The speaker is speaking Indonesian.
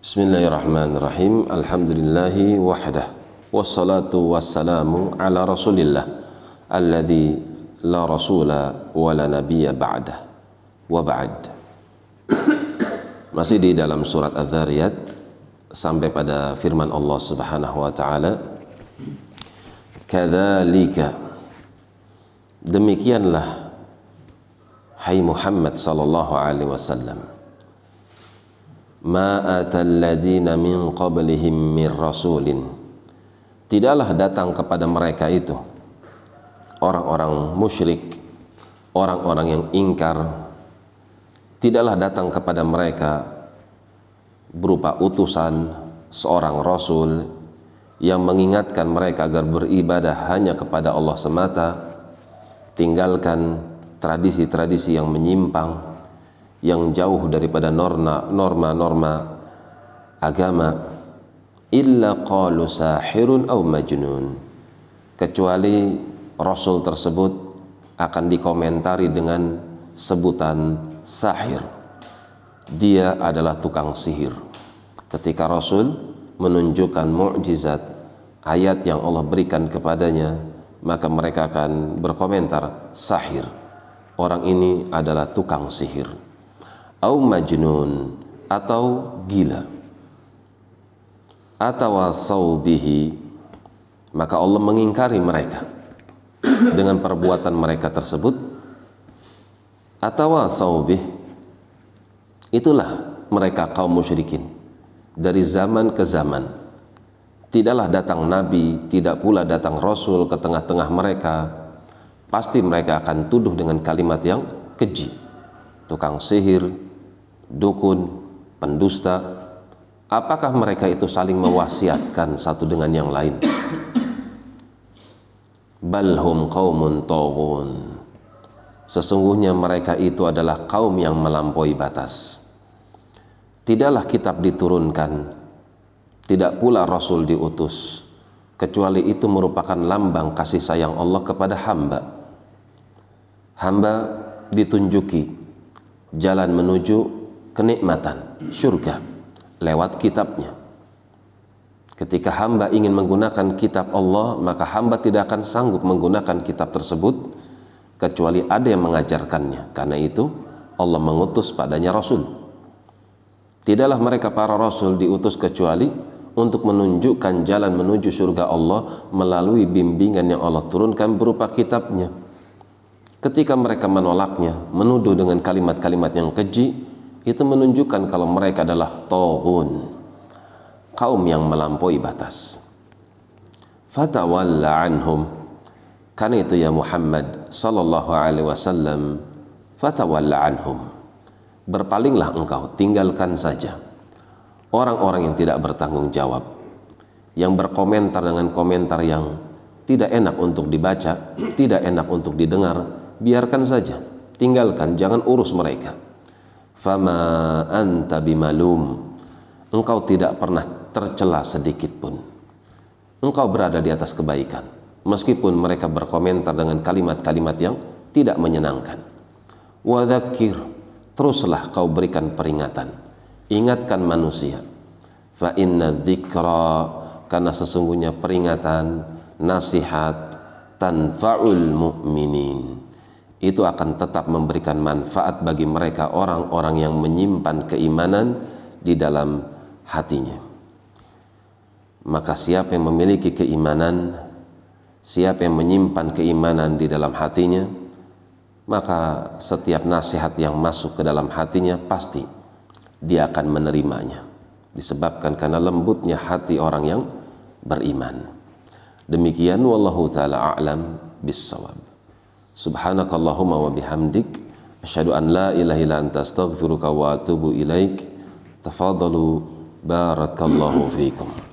Bismillahirrahmanirrahim. Alhamdulillahi wahdah. Wassalatu wassalamu ala Rasulillah alladzi la rasula wa la nabiyya ba'dah. Wa ba'd. Masih di dalam surat Az-Zariyat sampai pada firman Allah Subhanahu wa taala Kadzalika demikianlah hai Muhammad sallallahu alaihi wasallam ma min qablihim min rasulin. Tidaklah datang kepada mereka itu orang-orang musyrik orang-orang yang ingkar. Tidaklah datang kepada mereka berupa utusan seorang rasul yang mengingatkan mereka agar beribadah hanya kepada Allah semata. Tinggalkan tradisi-tradisi yang menyimpang yang jauh daripada norma-norma agama illa qalu sahirun aw majnun. Kecuali rasul tersebut akan dikomentari dengan sebutan sahir. Dia adalah tukang sihir. Ketika rasul menunjukkan mukjizat ayat yang Allah berikan kepadanya maka mereka akan berkomentar sahir. Orang ini adalah tukang sihir au majnun atau gila. Atau bihi maka Allah mengingkari mereka dengan perbuatan mereka tersebut. Atau bih itulah mereka kaum musyrikin. Dari zaman ke zaman tidaklah datang nabi tidak pula datang rasul ke tengah-tengah mereka. Pasti mereka akan tuduh dengan kalimat yang keji. Tukang sihir dukun, pendusta, apakah mereka itu saling mewasiatkan satu dengan yang lain? Balhum qaumun taghun. Sesungguhnya mereka itu adalah kaum yang melampaui batas. Tidaklah kitab diturunkan, tidak pula rasul diutus, kecuali itu merupakan lambang kasih sayang Allah kepada hamba. Hamba ditunjuki jalan menuju kenikmatan surga lewat kitabnya. Ketika hamba ingin menggunakan kitab Allah, maka hamba tidak akan sanggup menggunakan kitab tersebut kecuali ada yang mengajarkannya. Karena itu Allah mengutus padanya Rasul. Tidaklah mereka para Rasul diutus kecuali untuk menunjukkan jalan menuju surga Allah melalui bimbingan yang Allah turunkan berupa kitabnya. Ketika mereka menolaknya, menuduh dengan kalimat-kalimat yang keji, itu menunjukkan kalau mereka adalah tohun kaum yang melampaui batas. Fatawalla anhum. Karena itu ya Muhammad sallallahu alaihi wasallam fatawalla anhum. Berpalinglah engkau tinggalkan saja. Orang-orang yang tidak bertanggung jawab yang berkomentar dengan komentar yang tidak enak untuk dibaca tidak enak untuk didengar biarkan saja. Tinggalkan jangan urus mereka fama anta bimalum. Engkau tidak pernah tercela sedikit pun. Engkau berada di atas kebaikan meskipun mereka berkomentar dengan kalimat-kalimat yang tidak menyenangkan. Wadakir teruslah kau berikan peringatan. Ingatkan manusia. Fa inna dzikra karena sesungguhnya peringatan nasihat tanfa'ul mu'minin itu akan tetap memberikan manfaat bagi mereka orang-orang yang menyimpan keimanan di dalam hatinya. Maka siapa yang memiliki keimanan, siapa yang menyimpan keimanan di dalam hatinya, maka setiap nasihat yang masuk ke dalam hatinya pasti dia akan menerimanya. Disebabkan karena lembutnya hati orang yang beriman. Demikian wallahu taala a'lam bissawab. Subhanakallahumma wa bihamdik asyhadu an la ilaha illa anta astaghfiruka wa atubu ilaik. Tafadalu barakallahu fiikum.